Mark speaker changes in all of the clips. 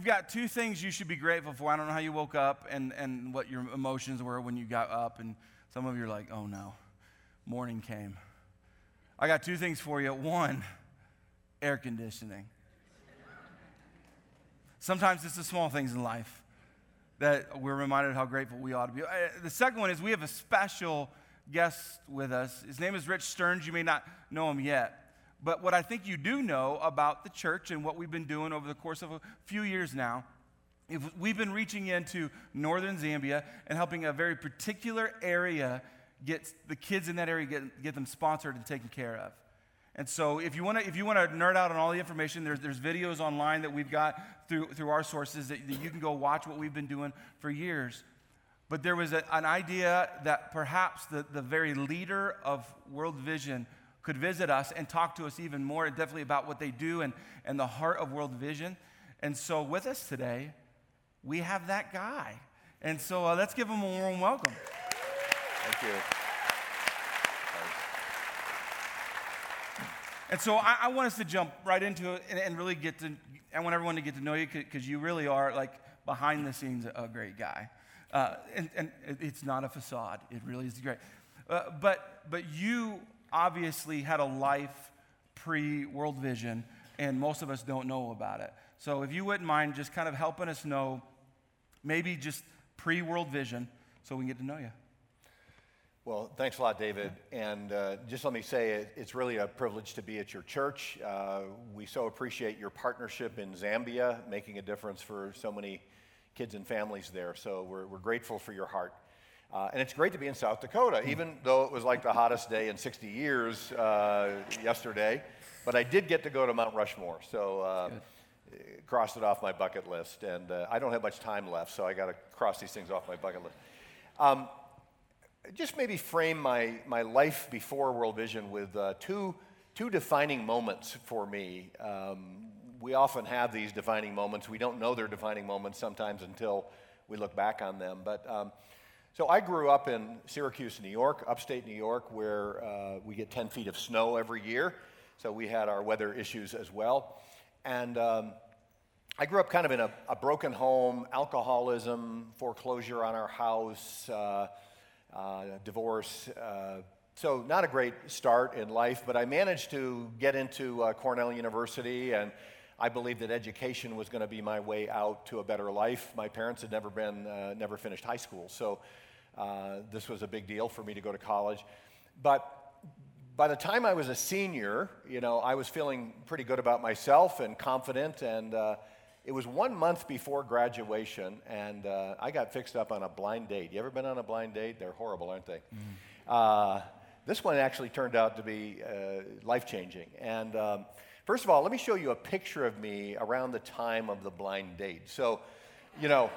Speaker 1: You've got two things you should be grateful for. I don't know how you woke up and, and what your emotions were when you got up. And some of you are like, oh no, morning came. I got two things for you. One, air conditioning. Sometimes it's the small things in life that we're reminded how grateful we ought to be. Uh, the second one is we have a special guest with us. His name is Rich Stearns. You may not know him yet. But what I think you do know about the church and what we've been doing over the course of a few years now, we've been reaching into northern Zambia and helping a very particular area get the kids in that area get, get them sponsored and taken care of. And so if you want to if you want to nerd out on all the information, there's, there's videos online that we've got through, through our sources that, that you can go watch what we've been doing for years. But there was a, an idea that perhaps the, the very leader of World Vision could visit us and talk to us even more definitely about what they do and, and the heart of World Vision. And so, with us today, we have that guy. And so, uh, let's give him a warm welcome.
Speaker 2: Thank you.
Speaker 1: And so, I, I want us to jump right into it and, and, really get to, I want everyone to get to know you because you really are, like, behind the scenes, a great guy. Uh, and, and it's not a facade, it really is great. Uh, but, but you obviously had a life pre World Vision, and most of us don't know about it. So if you wouldn't mind just kind of helping us know, maybe just pre World Vision, so we can get to know you.
Speaker 2: Well, thanks a lot, David. And uh, just let me say, it, it's really a privilege to be at your church. Uh, we so appreciate your partnership in Zambia, making a difference for so many kids and families there. So we're, we're grateful for your heart. Uh, and it's great to be in South Dakota, even though it was like the hottest day in 60 years uh, yesterday. But I did get to go to Mount Rushmore, so uh, crossed it off my bucket list. And uh, I don't have much time left, so I got to cross these things off my bucket list. Um, just maybe frame my, my life before World Vision with uh, two, two defining moments for me. Um, we often have these defining moments. We don't know they're defining moments sometimes until we look back on them. But um, so I grew up in Syracuse, New York, upstate New York, where uh, we get 10 feet of snow every year. So we had our weather issues as well. And um, I grew up kind of in a, a, broken home, alcoholism, foreclosure on our house, uh, uh, divorce. Uh, so not a great start in life, but I managed to get into uh, Cornell University and I believed that education was going to be my way out to a better life. My parents had never been, uh, never finished high school, so uh, this was a big deal for me to go to college. But by the time I was a senior, you know, I was feeling pretty good about myself and confident. And uh, it was one month before graduation, and uh, I got fixed up on a blind date. You ever been on a blind date? They're horrible, aren't they? Mm. this one actually turned out to be uh, life changing. And um, First of all, let me show you a picture of me around the time of the blind date. So, you know,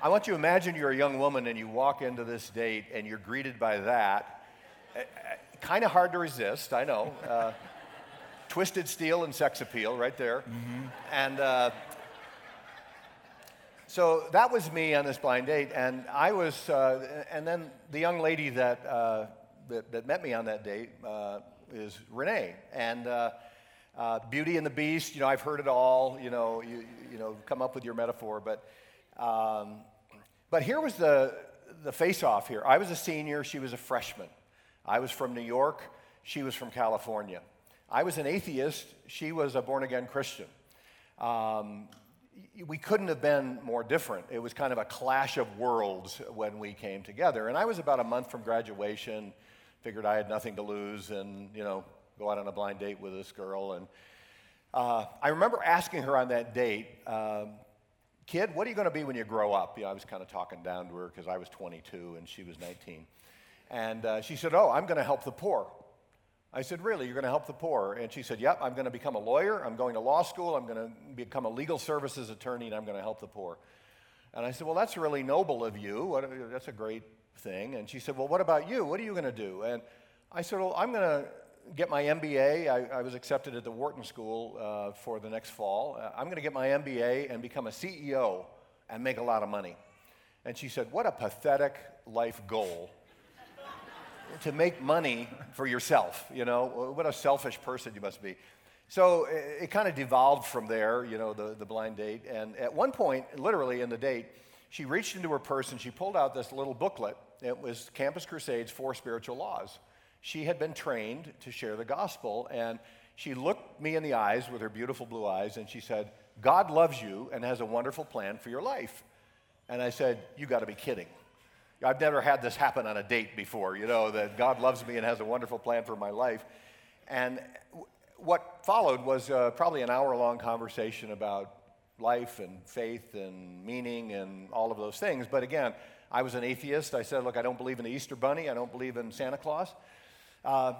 Speaker 2: I want you to imagine you're a young woman and you walk into this date and you're greeted by that. Uh, uh kind of hard to resist, I know. Uh, twisted steel and sex appeal right there. Mm-hmm. And uh, so that was me on this blind date. And I was, uh, and then the young lady that, uh, that, that, met me on that date is Renee. And uh, Beauty and the Beast, you know, I've heard it all, you know, you, you know, come up with your metaphor. But, um, but here was the, the face off here. I was a senior, she was a freshman. I was from New York, she was from California. I was an atheist, she was a born again Christian. Um, we couldn't have been more different. It was kind of a clash of worlds when we came together. And I was about a month from graduation, figured I had nothing to lose, and, you know, go out on a blind date with this girl. And uh, I remember asking her on that date, um, kid, what are you going to be when you grow up? You know, I was kind of talking down to her because I was 22 and she was 19. And uh, she said, Oh, I'm going to help the poor. I said, Really? You're going to help the poor? And she said, Yep, I'm going to become a lawyer. I'm going to law school. I'm going to become a legal services attorney and I'm going to help the poor. And I said, Well, that's really noble of you. That's a great thing. And she said, Well, what about you? What are you going to do? And I said, Well, I'm going to get my MBA. I, I, was accepted at the Wharton School uh, for the next fall. Uh, I'm going to get my MBA and become a CEO and make a lot of money. And she said, What a pathetic life goal to make money for yourself. You know, what a selfish person you must be. So it, it kind of devolved from there, you know, the, the blind date. And at one point, literally in the date, she reached into her purse and she pulled out this little booklet. It was Campus Crusades Four Spiritual Laws. She had been trained to share the gospel, and she looked me in the eyes with her beautiful blue eyes, and she said, God loves you and has a wonderful plan for your life. And I said, You got to be kidding. I've never had this happen on a date before, you know, that God loves me and has a wonderful plan for my life. And what followed was uh, probably an hour long conversation about life and faith and meaning and all of those things. But again, I was an atheist. I said, Look, I don't believe in the Easter Bunny, I don't believe in Santa Claus. Uh,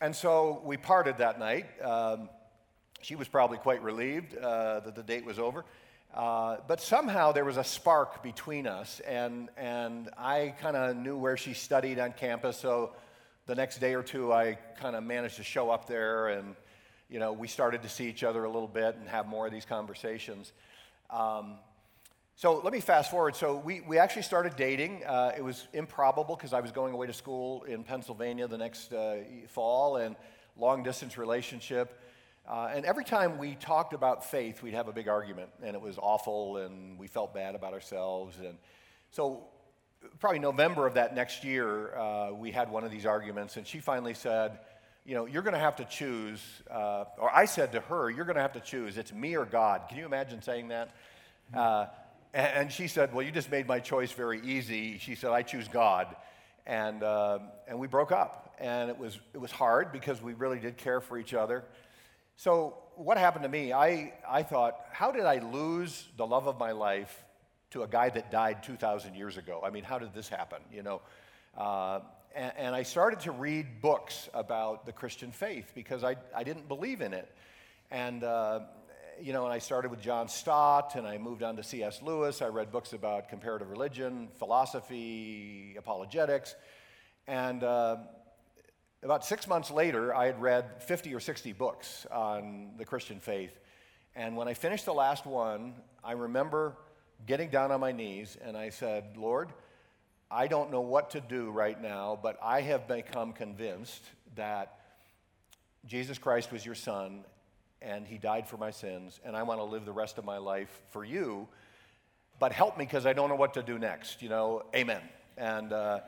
Speaker 2: and so we parted that night. Um, she was probably quite relieved uh, that the date was over. Uh, but somehow there was a spark between us, and, and I kind of knew where she studied on campus. So the next day or two, I kind of managed to show up there, and you know, we started to see each other a little bit and have more of these conversations. Um, so let me fast forward. So we, we actually started dating. Uh, it was improbable because I was going away to school in Pennsylvania the next uh, fall, and long distance relationship. Uh, and every time we talked about faith, we'd have a big argument, and it was awful, and we felt bad about ourselves. And so, probably November of that next year, uh, we had one of these arguments, and she finally said, You know, you're going to have to choose, uh, or I said to her, You're going to have to choose. It's me or God. Can you imagine saying that? And, and, she said, Well, you just made my choice very easy. She said, I choose God. And, uh, and we broke up. And it was, it was hard because we really did care for each other. So, what happened to me? I, I thought, how did I lose the love of my life to a guy that died 2,000 years ago? I mean, how did this happen? You know, uh, and, and, I started to read books about the Christian faith because I, I didn't believe in it. And, uh, you know, and I started with John Stott and I moved on to C.S. Lewis. I read books about comparative religion, philosophy, apologetics. And, uh, about six months later, I had read 50 or 60 books on the Christian faith. And when I finished the last one, I remember getting down on my knees and I said, Lord, I don't know what to do right now, but I have become convinced that Jesus Christ was your son and he died for my sins, and I want to live the rest of my life for you. But help me because I don't know what to do next. You know, amen. And, uh,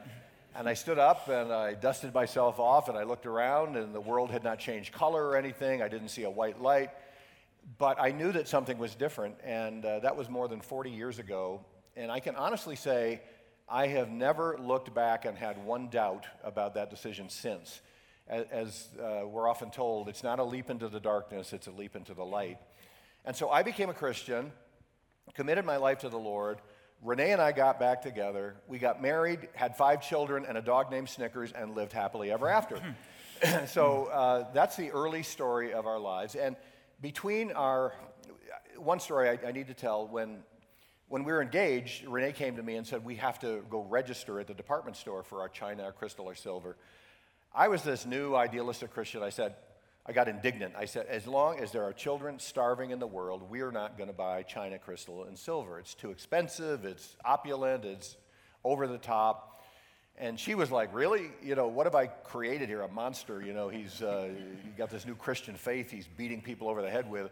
Speaker 2: and I stood up and I dusted myself off and I looked around and the world had not changed color or anything. I didn't see a white light. But I knew that something was different. And uh, that was more than 40 years ago. And I can honestly say I have never looked back and had one doubt about that decision since. As, uh, we're often told, it's not a leap into the darkness, it's a leap into the light. And so I became a Christian, committed my life to the Lord Renee and I got back together. We got married, had five children, and a dog named Snickers, and lived happily ever after. so uh, that's the early story of our lives. And between our, one story I, I need to tell when, when we were engaged, Renee came to me and said, We have to go register at the department store for our china, our crystal, or silver. I was this new idealistic Christian. I said, I got indignant. I said, as long as there are children starving in the world, we are not going to buy china, crystal, and silver. It's too expensive, it's opulent, it's over the top. And she was like, Really? You know, what have I created here? A monster. You know, he's uh, got this new Christian faith he's beating people over the head with.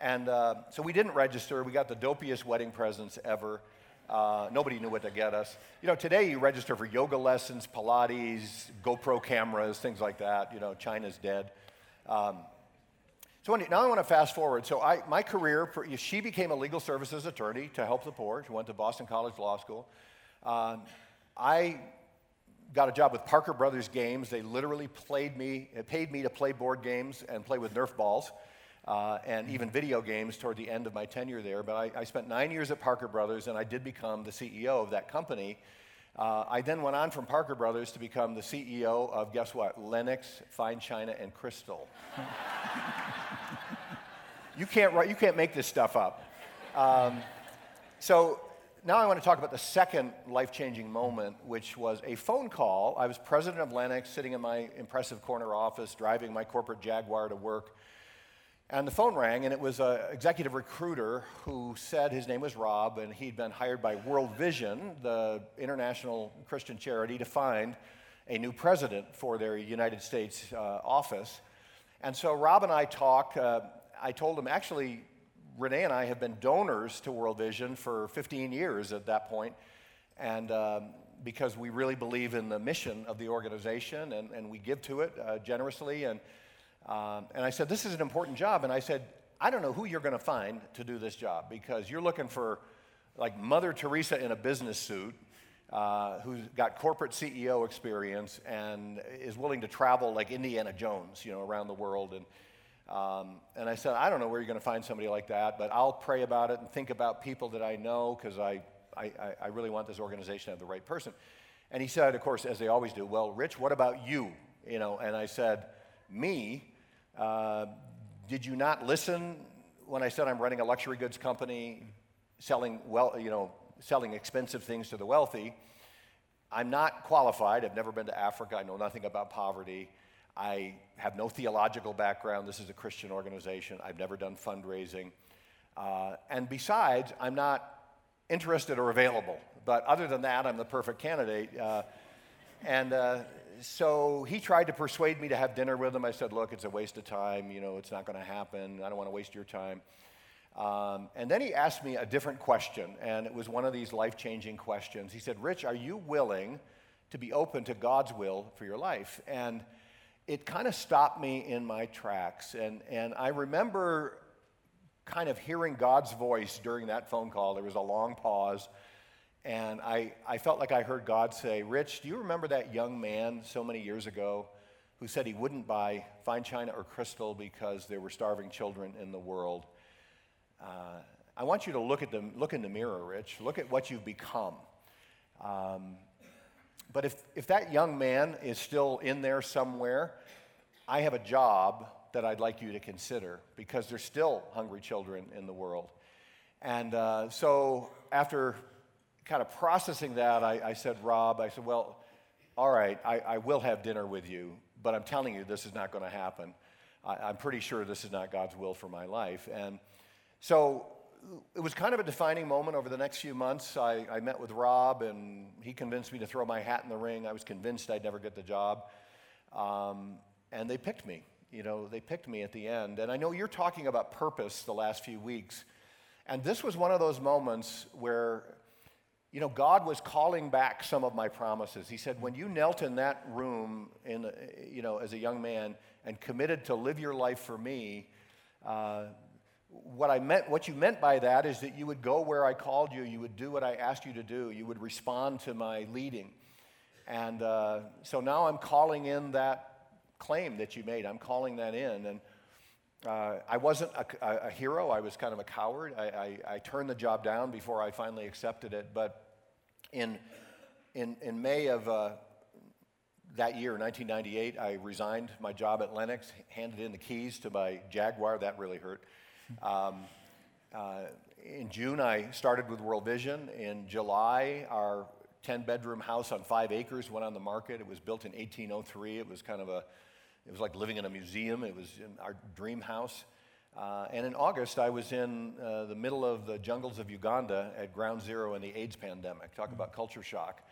Speaker 2: And uh, so we didn't register. We got the dopiest wedding presents ever. Uh, nobody knew what to get us. You know, today you register for yoga lessons, Pilates, GoPro cameras, things like that. You know, China's dead. Um, so now I want to fast forward. So I, my career, she became a legal services attorney to help the poor. She went to Boston College Law School. Um, I got a job with Parker Brothers Games. They literally played me, paid me to play board games and play with Nerf balls. Uh, and even video games toward the end of my tenure there. But I, I, spent nine years at Parker Brothers, and I did become the CEO of that company. Uh, I then went on from Parker Brothers to become the CEO of, guess what, Lenox, Fine China, and Crystal. you, can't write, you can't make this stuff up. Um, so now I want to talk about the second life changing moment, which was a phone call. I was president of Lenox, sitting in my impressive corner office, driving my corporate Jaguar to work. And the phone rang, and it was an executive recruiter who said his name was Rob, and he'd been hired by World Vision, the international Christian charity, to find a new president for their United States uh, office. And so Rob and I talked. Uh, I told him, actually, Renee and I have been donors to World Vision for 15 years at that point, and um, because we really believe in the mission of the organization and, and we give to it uh, generously. And, um, and I said, This is an important job. And I said, I don't know who you're going to find to do this job because you're looking for like Mother Teresa in a business suit uh, who's got corporate CEO experience and is willing to travel like Indiana Jones, you know, around the world. And, um, and I said, I don't know where you're going to find somebody like that, but I'll pray about it and think about people that I know because I, I, I really want this organization to have the right person. And he said, of course, as they always do, well, Rich, what about you? You know, and I said, me? Uh, did you not listen when I said I'm running a luxury goods company, selling well, you know, selling expensive things to the wealthy? I'm not qualified. I've never been to Africa. I know nothing about poverty. I have no theological background. This is a Christian organization. I've never done fundraising. Uh, and besides, I'm not interested or available. But other than that, I'm the perfect candidate. Uh, and uh, so he tried to persuade me to have dinner with him. I said, Look, it's a waste of time. You know, it's not going to happen. I don't want to waste your time. Um, and then he asked me a different question, and it was one of these life changing questions. He said, Rich, are you willing to be open to God's will for your life? And it kind of stopped me in my tracks. And, and I remember kind of hearing God's voice during that phone call. There was a long pause. And I, I felt like I heard God say, Rich, do you remember that young man so many years ago who said he wouldn't buy fine china or crystal because there were starving children in the world? Uh, I want you to look, at the, look in the mirror, Rich. Look at what you've become. Um, but if, if that young man is still in there somewhere, I have a job that I'd like you to consider because there's still hungry children in the world. And uh, so after kind of processing that, I, I, said, Rob, I said, well, all right, I, I, will have dinner with you, but I'm telling you, this is not going to happen. I, am pretty sure this is not God's will for my life. And so it was kind of a defining moment over the next few months. I, I met with Rob, and he convinced me to throw my hat in the ring. I was convinced I'd never get the job. Um, and they picked me. You know, they picked me at the end. And I know you're talking about purpose the last few weeks. And this was one of those moments where you know, God was calling back some of my promises. He said, when you knelt in that room, in, you know, as a young man, and committed to live your life for me, uh, what I meant, what you meant by that is that you would go where I called you, you would do what I asked you to do, you would respond to my leading. And uh, so now I'm calling in that claim that you made. I'm calling that in. And uh, I wasn't a, a, hero. I was kind of a coward. I, I, I, turned the job down before I finally accepted it. But in, in, in May of uh, that year, 1998, I resigned my job at Lenox, handed in the keys to my Jaguar. That really hurt. Um, uh, in June, I started with World Vision. In July, our 10 bedroom house on five acres went on the market. It was built in 1803. It was kind of a, it was like living in a museum. It was our dream house. Uh, and in August, I was in uh, the middle of the jungles of Uganda at ground zero in the AIDS pandemic. Talk about culture shock.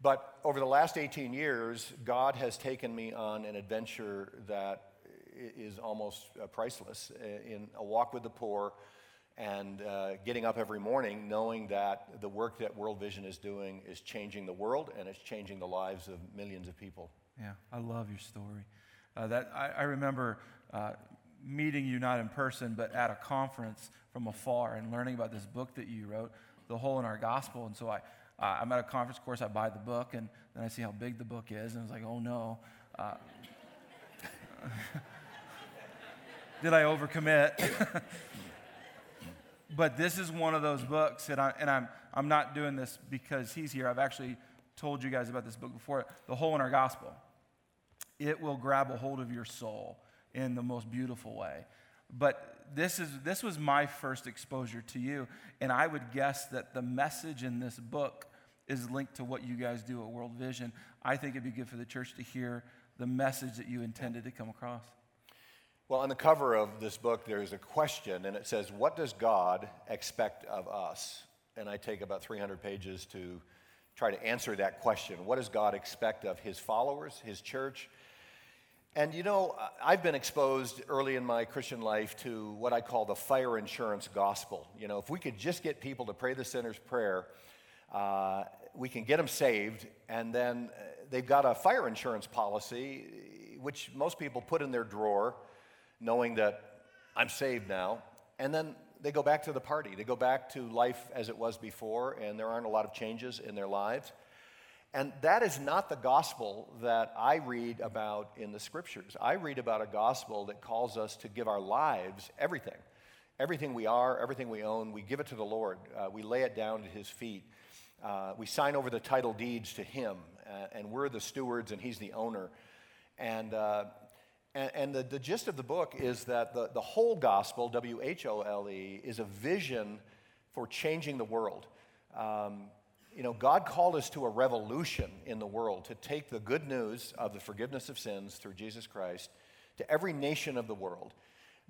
Speaker 2: But over the last 18 years, God has taken me on an adventure that is almost uh, priceless uh, in a walk with the poor and uh, getting up every morning knowing that the work that World Vision is doing is changing the world and it's changing the lives of millions of people.
Speaker 1: Yeah, I love your story. That I, I remember uh, meeting you not in person, but at a conference from afar and learning about this book that you wrote, The Hole in Our Gospel. And so I, uh, I'm at a conference course, I buy the book, and then I see how big the book is, and I was like, oh no. Uh, did I overcommit? but this is one of those books, and, I, and I'm, I'm not doing this because he's here. I've actually told you guys about this book before The Hole in Our Gospel. It will grab a hold of your soul in the most beautiful way. But this, is, this was my first exposure to you, and I would guess that the message in this book is linked to what you guys do at World Vision. I think it'd be good for the church to hear the message that you intended to come across.
Speaker 2: Well, on the cover of this book, there's a question, and it says, What does God expect of us? And I take about 300 pages to try to answer that question. What does God expect of his followers, his church? And you know, I've been exposed early in my Christian life to what I call the fire insurance gospel. You know, if we could just get people to pray the sinner's prayer, uh, we can get them saved, and then uh, they've got a fire insurance policy, which most people put in their drawer, knowing that I'm saved now. And then they go back to the party. They go back to life as it was before, and there aren't a lot of changes in their lives. And that is not the gospel that I read about in the scriptures. I read about a gospel that calls us to give our lives everything. Everything we are, everything we own, we give it to the Lord. Uh, we lay it down at His feet. Uh, we sign over the title deeds to Him, uh, and we're the stewards and He's the owner. And, uh, and, and the, the gist of the book is that the, the whole gospel, W H O L E, is a vision for changing the world. Um, you know, God called us to a revolution in the world to take the good news of the forgiveness of sins through Jesus Christ to every nation of the world.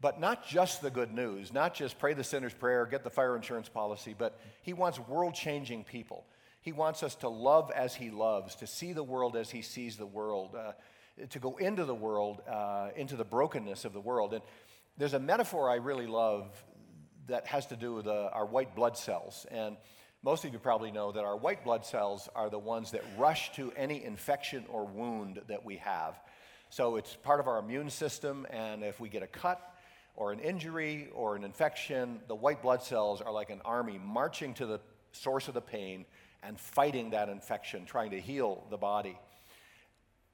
Speaker 2: But not just the good news, not just pray the sinner's prayer, get the fire insurance policy, but He wants world changing people. He wants us to love as He loves, to see the world as He sees the world, uh, to go into the world, uh, into the brokenness of the world. And there's a metaphor I really love that has to do with uh, our white blood cells. And most of you probably know that our white blood cells are the ones that rush to any infection or wound that we have. So it's part of our immune system, and if we get a cut or an injury or an infection, the white blood cells are like an army marching to the source of the pain and fighting that infection, trying to heal the body.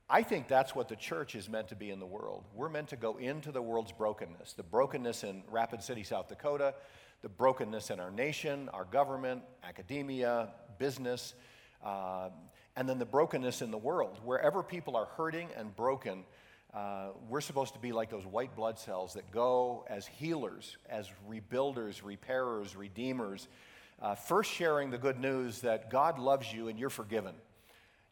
Speaker 2: I think that's what the church is meant to be in the world. We're meant to go into the world's brokenness, the brokenness in Rapid City, South Dakota, the brokenness in our nation, our government, academia, business, uh, and then the brokenness in the world. Wherever people are hurting and broken, uh, we're supposed to be like those white blood cells that go as healers, as rebuilders, repairers, redeemers, uh, first sharing the good news that God loves you and you're forgiven.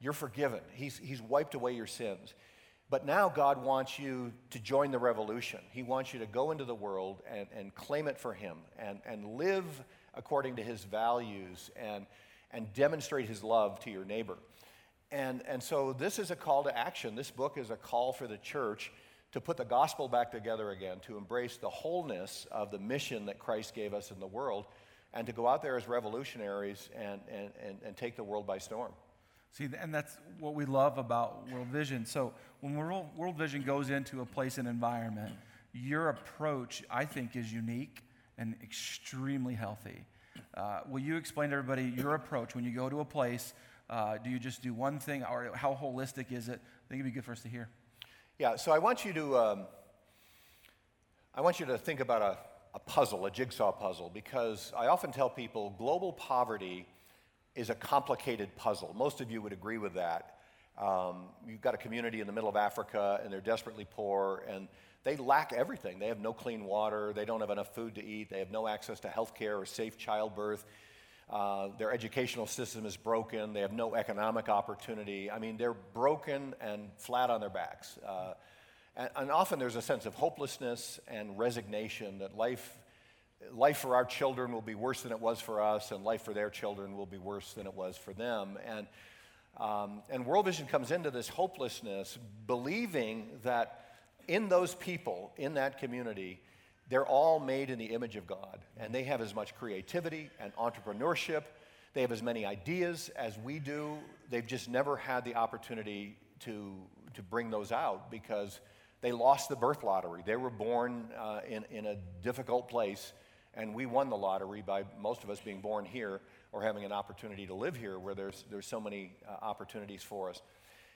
Speaker 2: You're forgiven. He's, he's wiped away your sins. But now God wants you to join the revolution. He wants you to go into the world and, and claim it for Him and, and live according to His values and, and demonstrate His love to your neighbor. And, and so this is a call to action. This book is a call for the church to put the gospel back together again, to embrace the wholeness of the mission that Christ gave us in the world, and to go out there as revolutionaries and, and, and, and take the world by storm.
Speaker 1: See, and that's what we love about World Vision. So when World, Vision goes into a place and environment, your approach, I think, is unique and extremely healthy. Uh, will you explain to everybody your approach when you go to a place? Uh, do you just do one thing, or how holistic is it? I think it'd be good for us to hear.
Speaker 2: Yeah, so I want you to, um, I want you to think about a, a puzzle, a jigsaw puzzle, because I often tell people global poverty is a complicated puzzle. Most of you would agree with that. Um, you've got a community in the middle of Africa, and they're desperately poor, and they lack everything. They have no clean water, they don't have enough food to eat, they have no access to health care or safe childbirth. Uh, their educational system is broken, they have no economic opportunity. I mean, they're broken and flat on their backs. Uh, and, and often there's a sense of hopelessness and resignation that life life for our children will be worse than it was for us, and life for their children will be worse than it was for them. And, um, and World Vision comes into this hopelessness, believing that in those people, in that community, they're all made in the image of God, and they have as much creativity and entrepreneurship. They have as many ideas as we do. They've just never had the opportunity to, to bring those out because they lost the birth lottery. They were born uh, in, in a difficult place and we won the lottery by most of us being born here or having an opportunity to live here where there's, there's so many uh, opportunities for us.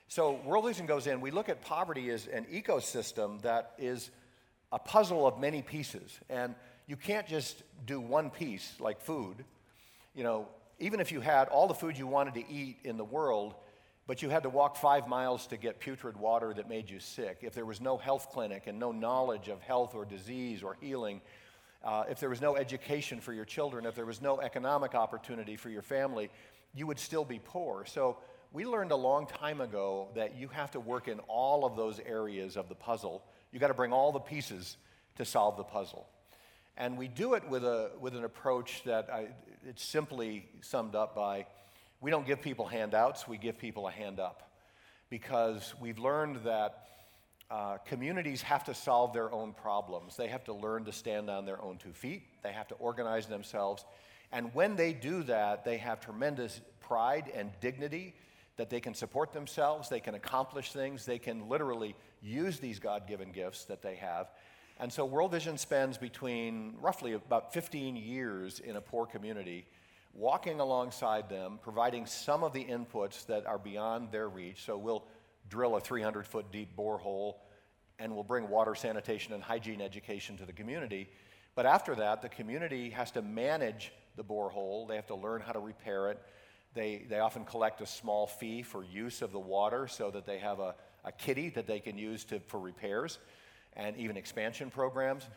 Speaker 2: So, World Vision goes in, we look at poverty as an ecosystem that is a puzzle of many pieces. And you can't just do one piece like food. You know, even if you had all the food you wanted to eat in the world, but you had to walk five miles to get putrid water that made you sick, if there was no health clinic and no knowledge of health or disease or healing, uh, if there was no education for your children, if there was no economic opportunity for your family, you would still be poor. So we learned a long time ago that you have to work in all of those areas of the puzzle. You got to bring all the pieces to solve the puzzle. And we do it with, a, with an approach that I, it's simply summed up by we don't give people handouts, we give people a hand up. Because we've learned that uh, communities have to solve their own problems. They have to learn to stand on their own two feet. They have to organize themselves. And when they do that, they have tremendous pride and dignity that they can support themselves, they can accomplish things, they can literally use these God given gifts that they have. And so World Vision spends between roughly about 15 years in a poor community, walking alongside them, providing some of the inputs that are beyond their reach. So we'll drill a 300 foot deep borehole and we'll bring water sanitation and hygiene education to the community. But after that, the community has to manage the borehole, they have to learn how to repair it. They, they often collect a small fee for use of the water so that they have a, a kitty that they can use to, for repairs and even expansion programs.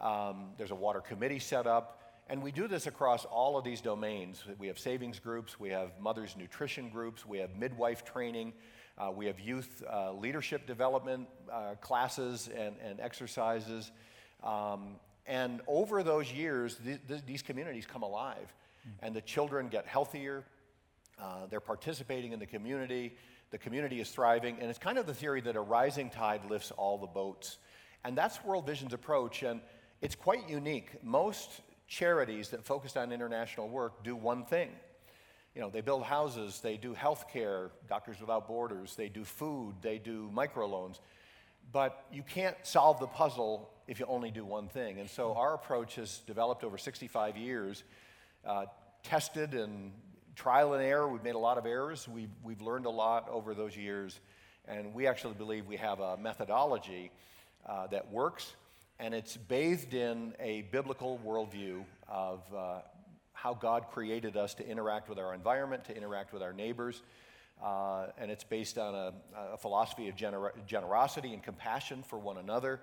Speaker 2: Um, there's a water committee set up. And we do this across all of these domains. We have savings groups, we have mother's nutrition groups, we have midwife training, uh, we have youth uh, leadership development uh, classes and, and exercises. Um, and over those years, th- th- these communities come alive, mm. and the children get healthier. Uh, they're participating in the community. The community is thriving. And it's kind of the theory that a rising tide lifts all the boats. And that's World Vision's approach. And it's quite unique. Most charities that focus on international work do one thing you know, they build houses, they do health care, Doctors Without Borders, they do food, they do microloans. But you can't solve the puzzle if you only do one thing. And so our approach has developed over 65 years, uh, tested and trial and error. We've made a lot of errors. We've, we've learned a lot over those years. And we actually believe we have a methodology uh, that works. And it's bathed in a biblical worldview of uh, how God created us to interact with our environment, to interact with our neighbors. Uh, and it's based on a, a philosophy of gener- generosity and compassion for one another.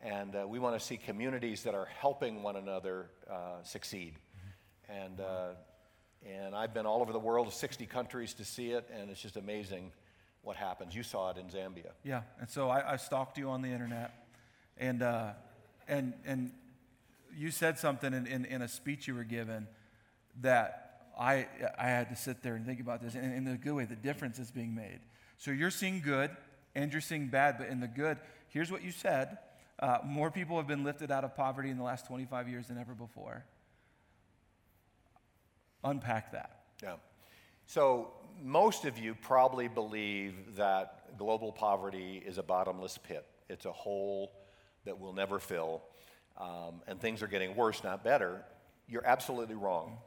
Speaker 2: And uh, we want to see communities that are helping one another uh, succeed. Mm-hmm. And, uh, and I've been all over the world, 60 countries to see it, and it's just amazing what happens. You saw it in Zambia.
Speaker 1: Yeah, and so I, I stalked you on the internet, and, uh, and, and you said something in, in, in a speech you were given that I, I had to sit there and think about this. And in the good way, the difference is being made. So you're seeing good and you're seeing bad, but in the good, here's what you said uh, more people have been lifted out of poverty in the last 25 years than ever before. Unpack that.
Speaker 2: Yeah. So, most of you probably believe that global poverty is a bottomless pit. It's a hole that will never fill, um, and things are getting worse, not better. You're absolutely wrong.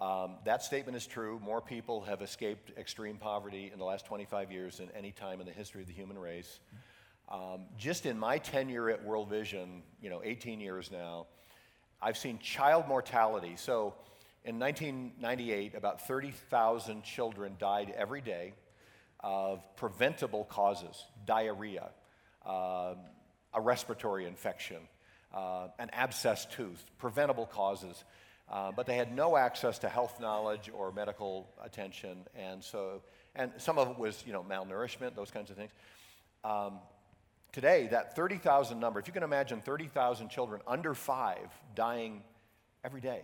Speaker 2: Um, that statement is true. More people have escaped extreme poverty in the last 25 years than any time in the history of the human race. Um, just in my tenure at World Vision, you know, 18 years now, I've seen child mortality. So in 1998, about 30,000 children died every day of preventable causes diarrhea, uh, a respiratory infection, uh, an abscessed tooth, preventable causes. Uh, but they had no access to health knowledge or medical attention, and so and some of it was you know malnourishment, those kinds of things. Um, today, that 30,000 number, if you can imagine 30,000 children under five dying every day.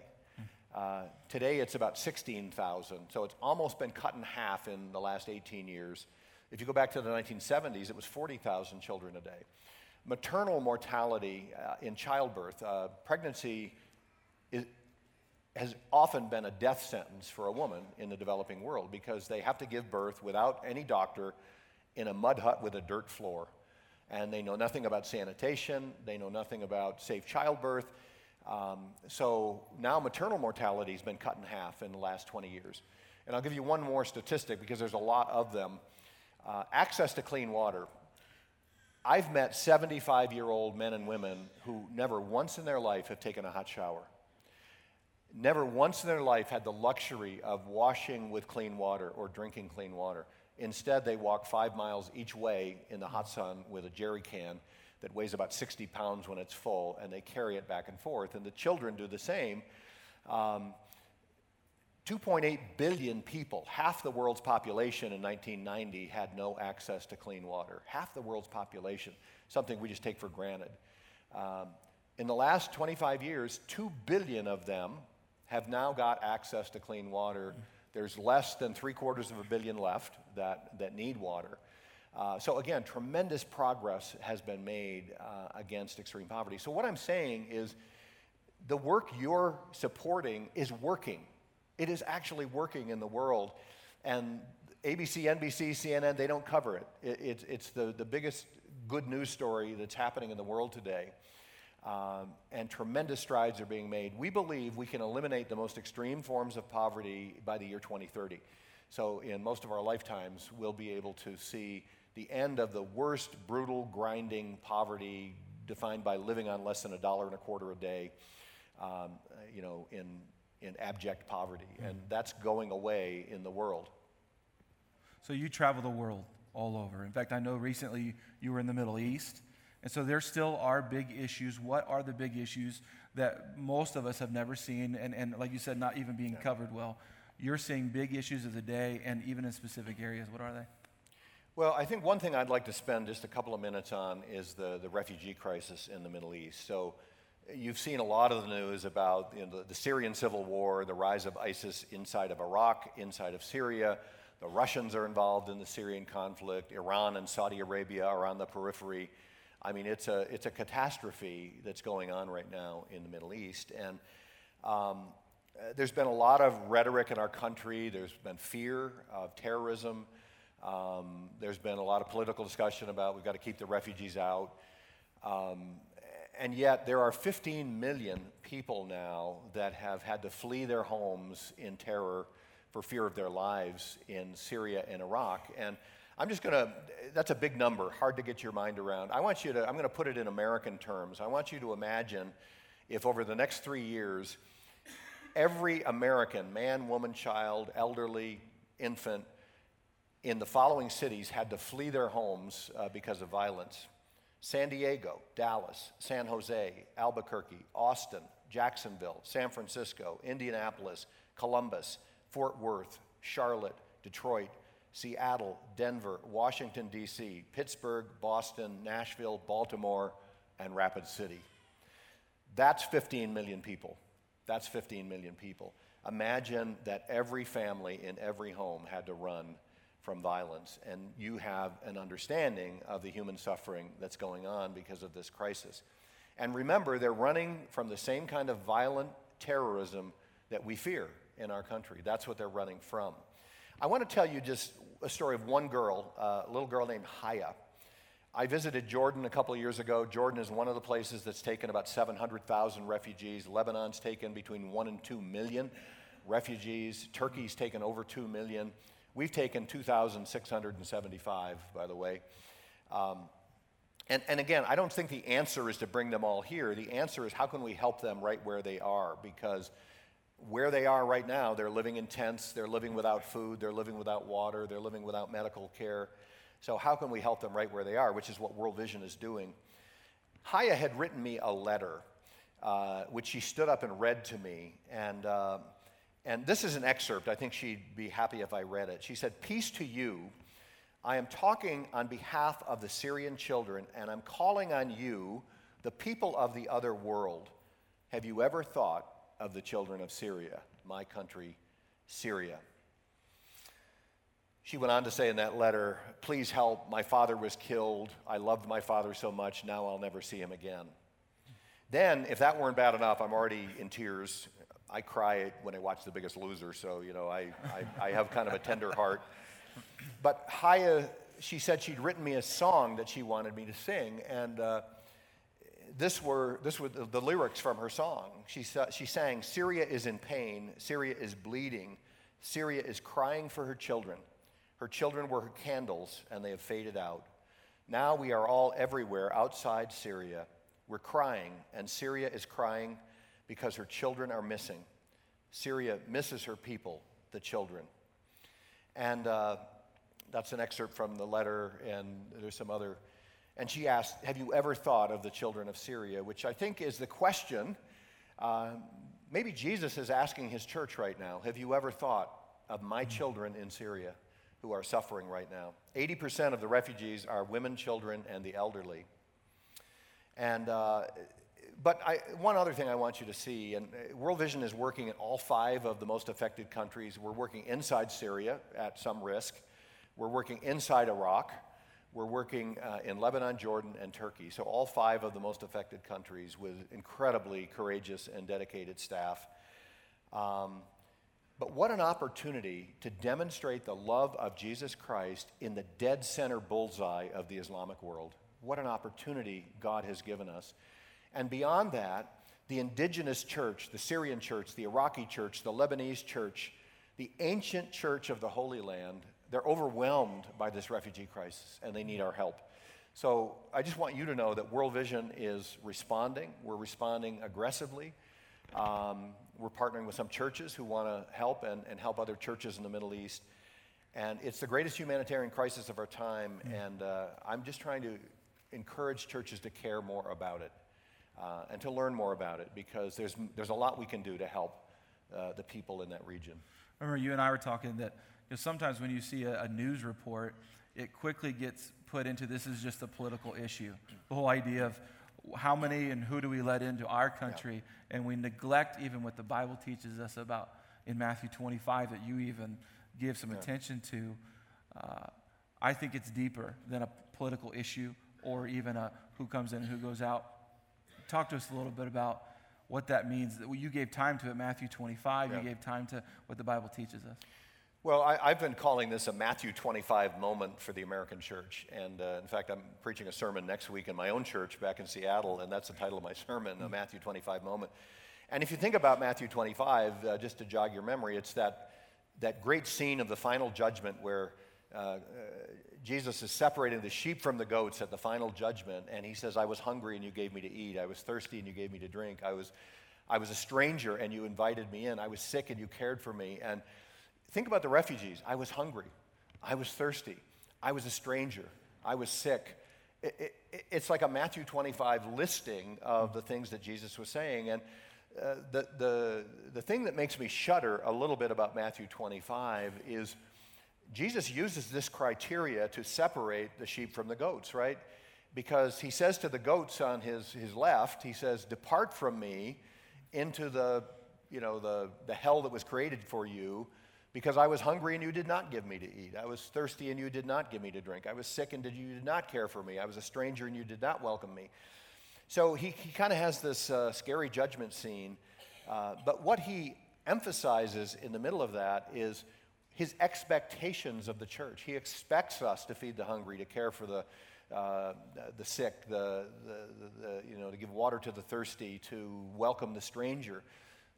Speaker 2: Uh, today, it's about 16,000, so it's almost been cut in half in the last 18 years. If you go back to the 1970s, it was 40,000 children a day. Maternal mortality uh, in childbirth, uh, pregnancy is, has often been a death sentence for a woman in the developing world because they have to give birth without any doctor in a mud hut with a dirt floor. And they know nothing about sanitation, they know nothing about safe childbirth. Um, so now maternal mortality has been cut in half in the last 20 years. And I'll give you one more statistic because there's a lot of them. Uh, access to clean water. I've met 75 year old men and women who never once in their life have taken a hot shower never once in their life had the luxury of washing with clean water or drinking clean water. Instead, they walk five miles each way in the hot sun with a jerry can that weighs about 60 pounds when it's full, and they carry it back and forth. And the children do the same. Um, 2.8 billion people, half the world's population in 1990, had no access to clean water. Half the world's population, something we just take for granted. Um, in the last 25 years, 2 billion of them have now got access to clean water. There's less than three quarters of a billion left that, that need water. Uh, so, again, tremendous progress has been made uh, against extreme poverty. So, what I'm saying is the work you're supporting is working. It is actually working in the world. And ABC, NBC, CNN, they don't cover it. it, it it's the, the biggest good news story that's happening in the world today. Um, and tremendous strides are being made. We believe we can eliminate the most extreme forms of poverty by the year 2030. So, in most of our lifetimes, we'll be able to see the end of the worst, brutal, grinding poverty defined by living on less than a dollar and a quarter a day, um, you know, in, in abject poverty. Mm. And that's going away in the world.
Speaker 1: So, you travel the world all over. In fact, I know recently you were in the Middle East. And so there still are big issues. What are the big issues that most of us have never seen, and, and like you said, not even being yeah. covered well? You're seeing big issues of the day, and even in specific areas. What are they?
Speaker 2: Well, I think one thing I'd like to spend just a couple of minutes on is the, the refugee crisis in the Middle East. So, uh, you've seen a lot of the news about you know, the, the Syrian civil war, the rise of ISIS inside of Iraq, inside of Syria. The Russians are involved in the Syrian conflict. Iran and Saudi Arabia are on the periphery. I mean, it's a, it's a catastrophe that's going on right now in the Middle East. And um, there's been a lot of rhetoric in our country. There's been fear of terrorism. Um, there's been a lot of political discussion about we've got to keep the refugees out. Um, and yet, there are 15 million people now that have had to flee their homes in terror for fear of their lives in Syria and Iraq. And I'm just going to, that's a big number, hard to get your mind around. I want you to, I'm going to put it in American terms. I want you to imagine if over the next three years, every American, man, woman, child, elderly, infant, in the following cities had to flee their homes uh, because of violence San Diego, Dallas, San Jose, Albuquerque, Austin, Jacksonville, San Francisco, Indianapolis, Columbus, Fort Worth, Charlotte, Detroit, Seattle, Denver, Washington, D.C., Pittsburgh, Boston, Nashville, Baltimore, and Rapid City. That's 15 million people. That's 15 million people. Imagine that every family in every home had to run from violence, and you have an understanding of the human suffering that's going on because of this crisis. And remember, they're running from the same kind of violent terrorism that we fear in our country. That's what they're running from. I want to tell you just a story of one girl, uh, a little girl named Haya. I visited Jordan a couple of years ago. Jordan is one of the places that's taken about 700,000 refugees. Lebanon's taken between 1 and 2 million refugees. Turkey's taken over 2 million. We've taken 2,675, by the way. Um, and, and again, I don't think the answer is to bring them all here. The answer is how can we help them right where they are? Because where they are right now, they're living in tents, they're living without food, they're living without water, they're living without medical care. So, how can we help them right where they are, which is what World Vision is doing? Haya had written me a letter, uh, which she stood up and read to me. And, uh, and this is an excerpt. I think she'd be happy if I read it. She said, Peace to you. I am talking on behalf of the Syrian children, and I'm calling on you, the people of the other world. Have you ever thought of the children of Syria, my country, Syria. She went on to say in that letter, Please help, my father was killed. I loved my father so much, now I'll never see him again. Then, if that weren't bad enough, I'm already in tears. I cry when I watch The Biggest Loser, so, you know, I, I, I have kind of a tender heart. But Haya, she said she'd written me a song that she wanted me to sing, and uh, this were, this were the, the lyrics from her song. She, she sang, Syria is in pain, Syria is bleeding, Syria is crying for her children. Her children were her candles, and they have faded out. Now we are all everywhere outside Syria. We're crying, and Syria is crying because her children are missing. Syria misses her people, the children. And uh, that's an excerpt from the letter, and there's some other and she asked, Have you ever thought of the children of Syria? Which I think is the question. Uh, maybe Jesus is asking his church right now Have you ever thought of my children in Syria who are suffering right now? 80% of the refugees are women, children, and the elderly. And, uh, but I, one other thing I want you to see, and uh, World Vision is working in all five of the most affected countries. We're working inside Syria at some risk. We're working inside Iraq. We're working uh, in Lebanon, Jordan, and Turkey. So, all five of the most affected countries with incredibly courageous and dedicated staff. Um, but what an opportunity to demonstrate the love of Jesus Christ in the dead center bullseye of the Islamic world. What an opportunity God has given us. And beyond that, the indigenous church, the Syrian church, the Iraqi church, the Lebanese church, the ancient church of the Holy Land, they're overwhelmed by this refugee crisis and they need our help. So I just want you to know that World Vision is responding. We're responding aggressively. Um, we're partnering with some churches who want to help and, and help other churches in the Middle East. And it's the greatest humanitarian crisis of our time. Mm. And uh, I'm just trying to encourage churches to care more about it uh, and to learn more about it because there's, there's a lot we can do to help uh, the people in that region.
Speaker 1: I remember you and I were talking that you know, sometimes when you see a, a news report, it quickly gets put into this is just a political issue. The whole idea of how many and who do we let into our country, yeah. and we neglect even what the Bible teaches us about in Matthew 25 that you even give some yeah. attention to. Uh, I think it's deeper than a political issue or even a who comes in and who goes out. Talk to us a little bit about what that means. You gave time to it, Matthew 25. Yeah. You gave time to what the Bible teaches us.
Speaker 2: Well, I, have been calling this a Matthew 25 moment for the American church. And uh, in fact, I'm preaching a sermon next week in my own church back in Seattle, and that's the title of my sermon, a Matthew 25 moment. And if you think about Matthew 25, uh, just to jog your memory, it's that, that great scene of the final judgment where uh, uh Jesus is separating the sheep from the goats at the final judgment, and he says, I was hungry and you gave me to eat. I was thirsty and you gave me to drink. I was, I was a stranger and you invited me in. I was sick and you cared for me. And think about the refugees. I was hungry. I was thirsty. I was a stranger. I was sick. It, it, it's like a Matthew 25 listing of the things that Jesus was saying. And uh, the, the, the thing that makes me shudder a little bit about Matthew 25 is Jesus uses this criteria to separate the sheep from the goats, right? Because he says to the goats on his, his left, he says, Depart from me into the, you know, the, the hell that was created for you, because I was hungry and you did not give me to eat. I was thirsty and you did not give me to drink. I was sick and you did not care for me. I was a stranger and you did not welcome me. So he, he kind of has this uh, scary judgment scene. Uh, but what he emphasizes in the middle of that is his expectations of the church. He expects us to feed the hungry, to care for the, uh, the sick, the, the, the, you know, to give water to the thirsty, to welcome the stranger.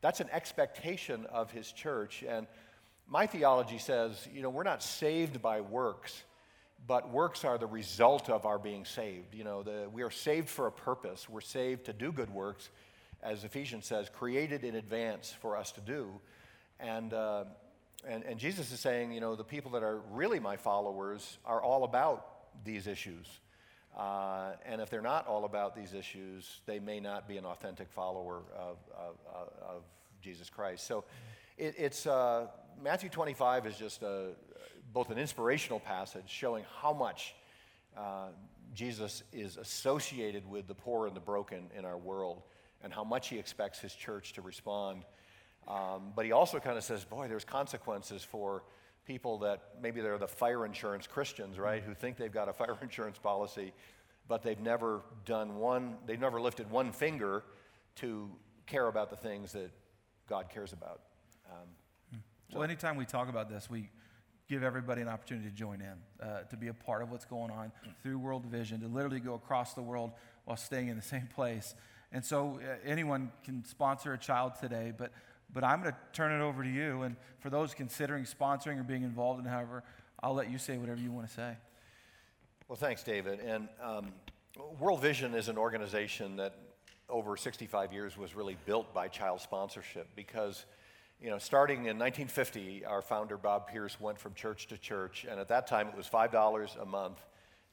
Speaker 2: That's an expectation of his church. And my theology says, you know, we're not saved by works, but works are the result of our being saved. You know, the, we are saved for a purpose. We're saved to do good works, as Ephesians says, created in advance for us to do. And, uh, and, and Jesus is saying, you know, the people that are really my followers are all about these issues. Uh, and if they're not all about these issues, they may not be an authentic follower of, of, of Jesus Christ. So it, it's uh, Matthew 25 is just a, both an inspirational passage showing how much uh, Jesus is associated with the poor and the broken in our world and how much he expects his church to respond um, but he also kind of says, boy, there's consequences for people that maybe they're the fire insurance Christians, right, who think they've got a fire insurance policy, but they've never done one, they've never lifted one finger to care about the things that God cares about. Um.
Speaker 1: Well, anytime we talk about this, we give everybody an opportunity to join in, uh, to be a part of what's going on through World Vision, to literally go across the world while staying in the same place. And so uh, anyone can sponsor a child today, but but I'm going to turn it over to you. And for those considering sponsoring or being involved in however, I'll let you say whatever you want to say.
Speaker 2: Well, thanks, David. And um, World Vision is an organization that over 65 years was really built by child sponsorship because, you know, starting in 1950, our founder, Bob Pierce, went from church to church. And at that time, it was $5 a month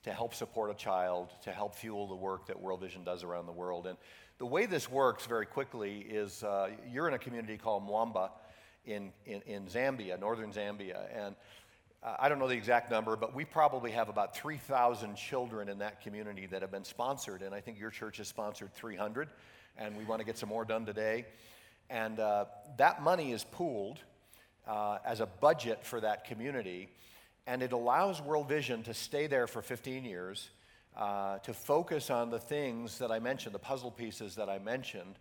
Speaker 2: to help support a child, to help fuel the work that World Vision does around the world. And the way this works very quickly is uh, you're in a community called Mwamba in, in, in Zambia, northern Zambia. And uh, I don't know the exact number, but we probably have about 3,000 children in that community that have been sponsored. And I think your church has sponsored 300, and we want to get some more done today. And uh, that money is pooled uh, as a budget for that community. And it allows World Vision to stay there for 15 years, uh, to focus on the things that I mentioned, the puzzle pieces that I mentioned,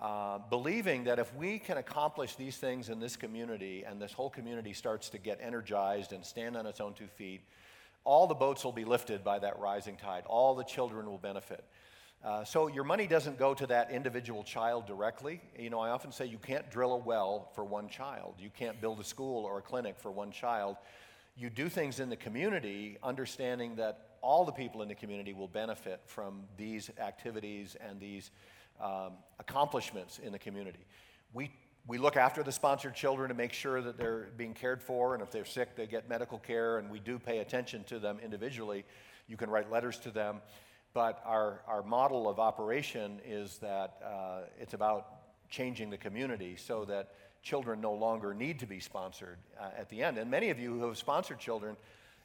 Speaker 2: uh, believing that if we can accomplish these things in this community and this whole community starts to get energized and stand on its own two feet, all the boats will be lifted by that rising tide. All the children will benefit. Uh, so your money doesn't go to that individual child directly. You know, I often say you can't drill a well for one child. You can't build a school or a clinic for one child. You do things in the community, understanding that all the people in the community will benefit from these activities and these um, accomplishments in the community. We we look after the sponsored children to make sure that they're being cared for, and if they're sick, they get medical care, and we do pay attention to them individually. You can write letters to them. But our, our model of operation is that uh, it's about changing the community so that children no longer need to be sponsored uh, at the end. And many of you who have sponsored children,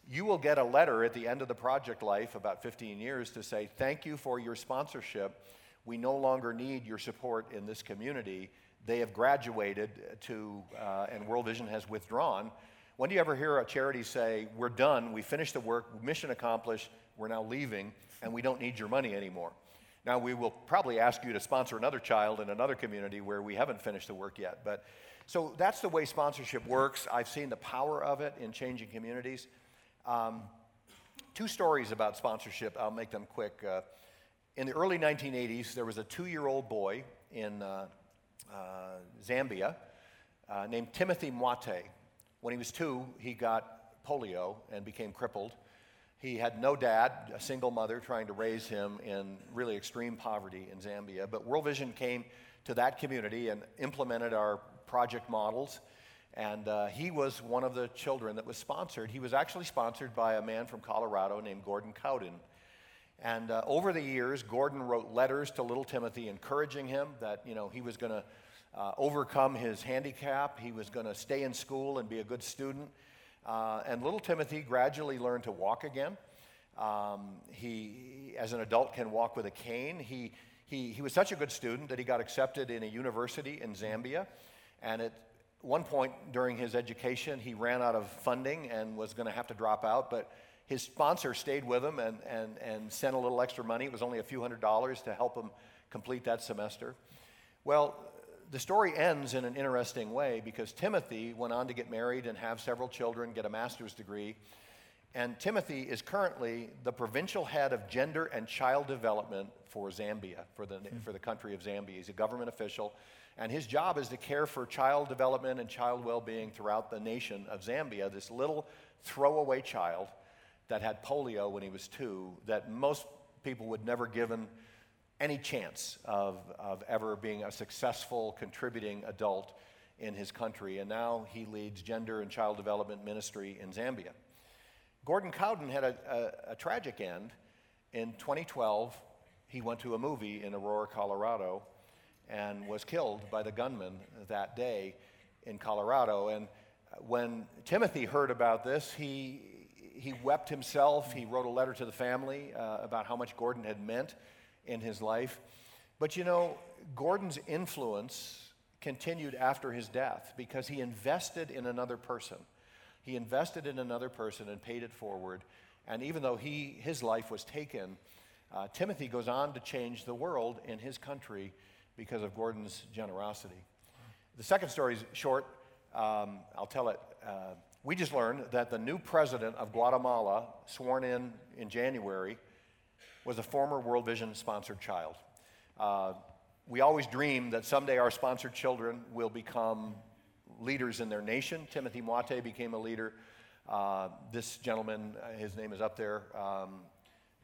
Speaker 2: you will get a letter at the end of the project life, about 15 years, to say, Thank you for your sponsorship. We no longer need your support in this community. They have graduated to, uh, and World Vision has withdrawn. When do you ever hear a charity say, We're done, we finished the work, mission accomplished, we're now leaving? And we don't need your money anymore. Now, we will probably ask you to sponsor another child in another community where we haven't finished the work yet. But so that's the way sponsorship works. I've seen the power of it in changing communities. Um, two stories about sponsorship, I'll make them quick. Uh, in the early 1980s, there was a two year old boy in uh, uh, Zambia uh, named Timothy Mwate. When he was two, he got polio and became crippled. He had no dad, a single mother trying to raise him in really extreme poverty in Zambia. But World Vision came to that community and implemented our project models. And uh, he was one of the children that was sponsored. He was actually sponsored by a man from Colorado named Gordon Cowden. And uh, over the years, Gordon wrote letters to little Timothy encouraging him that, you know, he was going to uh, overcome his handicap. He was going to stay in school and be a good student. Uh, and little Timothy gradually learned to walk again. Um, he, as an adult, can walk with a cane. He, he, he was such a good student that he got accepted in a university in Zambia. And at one point during his education, he ran out of funding and was going to have to drop out. But his sponsor stayed with him and, and, and sent a little extra money. It was only a few hundred dollars to help him complete that semester. Well, the story ends in an interesting way because Timothy went on to get married and have several children, get a master's degree. And Timothy is currently the provincial head of gender and child development for Zambia, for the, hmm. for the country of Zambia. He's a government official. And his job is to care for child development and child well being throughout the nation of Zambia. This little throwaway child that had polio when he was two, that most people would never given any chance of, of ever being a successful contributing adult in his country. And now he leads gender and child development ministry in Zambia. Gordon Cowden had a, a, a tragic end. In 2012, he went to a movie in Aurora, Colorado, and was killed by the gunman that day in Colorado. And when Timothy heard about this, he, he wept himself. He wrote a letter to the family uh, about how much Gordon had meant in his life. But you know, Gordon's influence continued after his death because he invested in another person. He invested in another person and paid it forward. And even though he, his life was taken, uh, Timothy goes on to change the world in his country because of Gordon's generosity. The second story is short. Um, I'll tell it. Uh, we just learned that the new president of Guatemala, sworn in in January, was a former World Vision sponsored child. Uh, we always dream that someday our sponsored children will become leaders in their nation. Timothy Mwate became a leader. Uh, this gentleman, uh, his name is up there, um,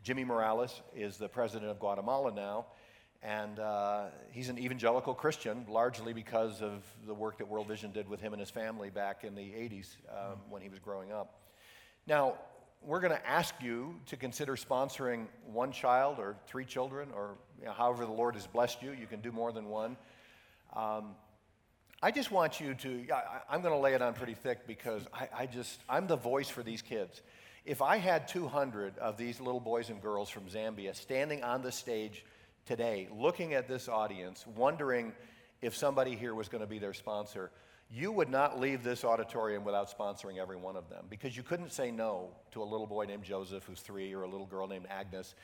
Speaker 2: Jimmy Morales, is the president of Guatemala now. And uh, he's an evangelical Christian, largely because of the work that World Vision did with him and his family back in the 80s um, when he was growing up. Now, we're going to ask you to consider sponsoring one child or three children, or you know, however the Lord has blessed you. You can do more than one. Um, I just want you to, I, am going to lay it on pretty thick because I, I just, I'm the voice for these kids. If I had 200 of these little boys and girls from Zambia standing on the stage today, looking at this audience, wondering if somebody here was going to be their sponsor, you would not leave this auditorium without sponsoring every one of them because you couldn't say no to a little boy named Joseph, who's three, or a little girl named Agnes,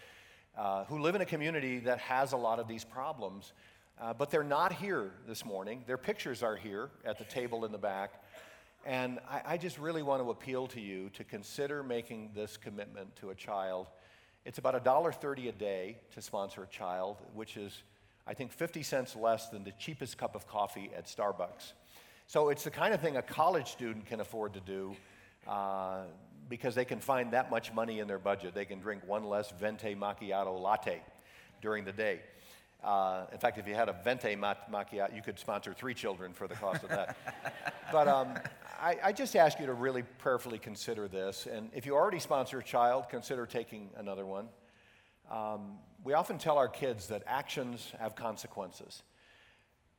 Speaker 2: uh, who live in a community that has a lot of these problems. Uh, but they're not here this morning. Their pictures are here at the table in the back. And I, I just really want to appeal to you to consider making this commitment to a child. It's about $1.30 a day to sponsor a child, which is, I think, 50 cents less than the cheapest cup of coffee at Starbucks. So it's the kind of thing a college student can afford to do uh, because they can find that much money in their budget. They can drink one less venti macchiato latte during the day. Uh, in fact, if you had a venti macchiato, you could sponsor three children for the cost of that. but um, I, I, just ask you to really prayerfully consider this. And if you already sponsor a child, consider taking another one. Um, we often tell our kids that actions have consequences.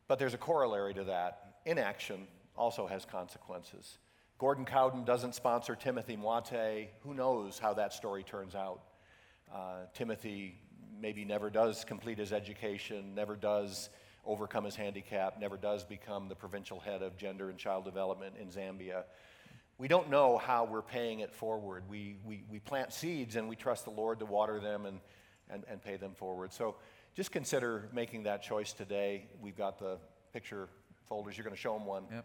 Speaker 2: But there's a corollary to that inaction also has consequences. Gordon Cowden doesn't sponsor Timothy Moite. Who knows how that story turns out? Uh, Timothy maybe never does complete his education, never does overcome his handicap, never does become the provincial head of gender and child development in Zambia. We don't know how we're paying it forward. We, we, we plant seeds and we trust the Lord to water them and, and, and pay them forward. So just consider making that choice today. We've got the picture folders. You're going to show them one yep.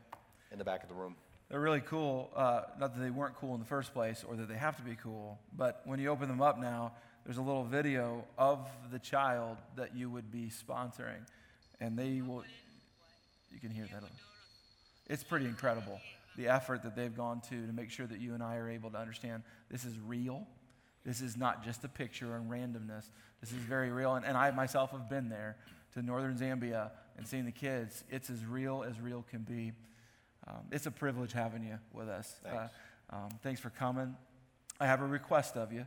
Speaker 2: in the back of the room.
Speaker 1: They're really cool. Uh, not that they weren't cool in the first place or that they have to be cool, but when you open them up now, there's a little video of the child that you would be sponsoring. And they will, you can hear that. It's pretty incredible the effort that they've gone to to make sure that you and I are able to understand this is real. This is not just a picture and randomness. This is very real. And, and I myself have been there to northern Zambia and seeing the kids, it's as real as real can be. Um, it's a privilege having you with us.
Speaker 2: Thanks.
Speaker 1: Uh, um, thanks for coming. I have a request of you.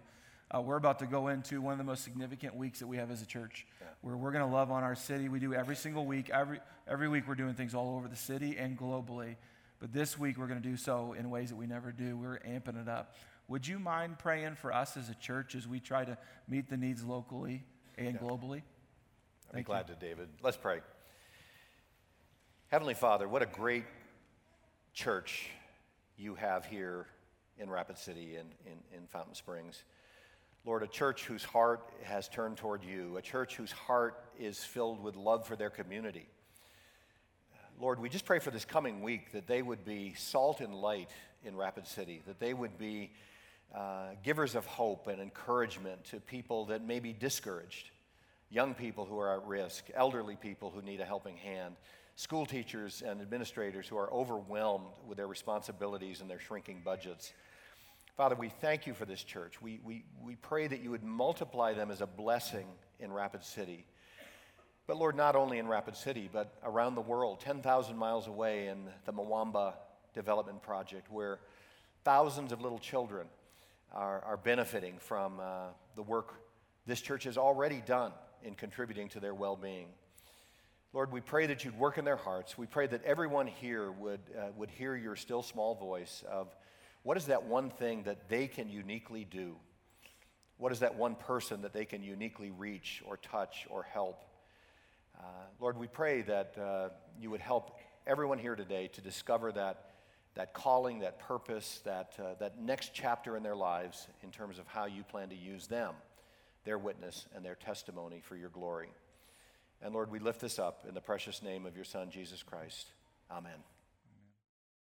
Speaker 1: Uh, we're about to go into one of the most significant weeks that we have as a church, yeah. where we're going to love on our city. We do every single week. Every, every week we're doing things all over the city and globally. But this week we're going to do so in ways that we never do. We're amping it up. Would you mind praying for us as a church as we try to meet the needs locally and yeah. globally?
Speaker 2: I'd be glad you. to, David. Let's pray. Heavenly Father, what a great church you have here in Rapid City and in, in, Fountain Springs. Lord, a church whose heart has turned toward you, a church whose heart is filled with love for their community. Lord, we just pray for this coming week that they would be salt and light in Rapid City, that they would be uh, givers of hope and encouragement to people that may be discouraged, young people who are at risk, elderly people who need a helping hand school teachers and administrators who are overwhelmed with their responsibilities and their shrinking budgets. Father, we thank you for this church. We, we, we pray that you would multiply them as a blessing in Rapid City. But Lord, not only in Rapid City, but around the world, 10,000 miles away in the Mwamba Development Project, where thousands of little children are, are benefiting from uh, the work this church has already done in contributing to their well being. Lord, we pray that you'd work in their hearts. We pray that everyone here would, uh, would hear your still small voice of what is that one thing that they can uniquely do? What is that one person that they can uniquely reach or touch or help? Uh, Lord, we pray that uh, you would help everyone here today to discover that, that calling, that purpose, that, uh, that next chapter in their lives in terms of how you plan to use them, their witness, and their testimony for your glory. And Lord, we lift this up in the precious name of your Son, Jesus Christ. Amen.